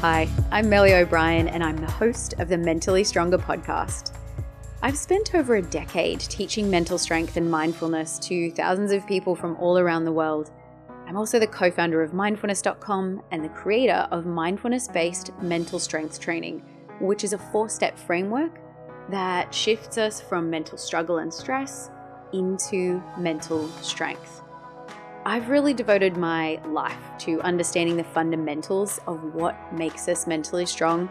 Hi, I'm Melli O'Brien, and I'm the host of the Mentally Stronger podcast. I've spent over a decade teaching mental strength and mindfulness to thousands of people from all around the world. I'm also the co founder of mindfulness.com and the creator of mindfulness based mental strength training, which is a four step framework that shifts us from mental struggle and stress into mental strength. I've really devoted my life to understanding the fundamentals of what makes us mentally strong.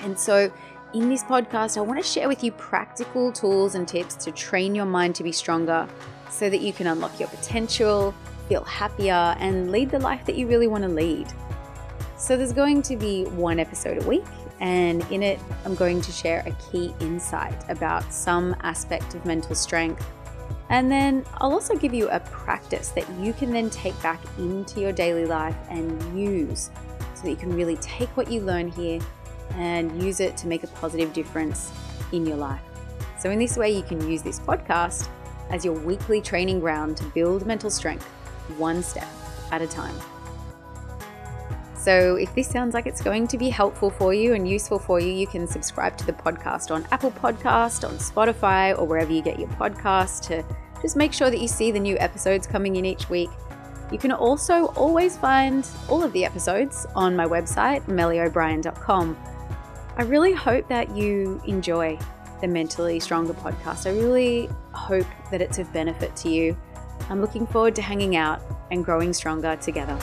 And so, in this podcast, I want to share with you practical tools and tips to train your mind to be stronger so that you can unlock your potential, feel happier, and lead the life that you really want to lead. So, there's going to be one episode a week, and in it, I'm going to share a key insight about some aspect of mental strength and then I'll also give you a practice that you can then take back into your daily life and use so that you can really take what you learn here and use it to make a positive difference in your life. So, in this way, you can use this podcast as your weekly training ground to build mental strength one step at a time. So, if this sounds like it's going to be helpful for you and useful for you, you can subscribe to the podcast on Apple Podcast, on Spotify, or wherever you get your podcasts to just make sure that you see the new episodes coming in each week. You can also always find all of the episodes on my website, melliobrien.com. I really hope that you enjoy the Mentally Stronger podcast. I really hope that it's of benefit to you. I'm looking forward to hanging out and growing stronger together.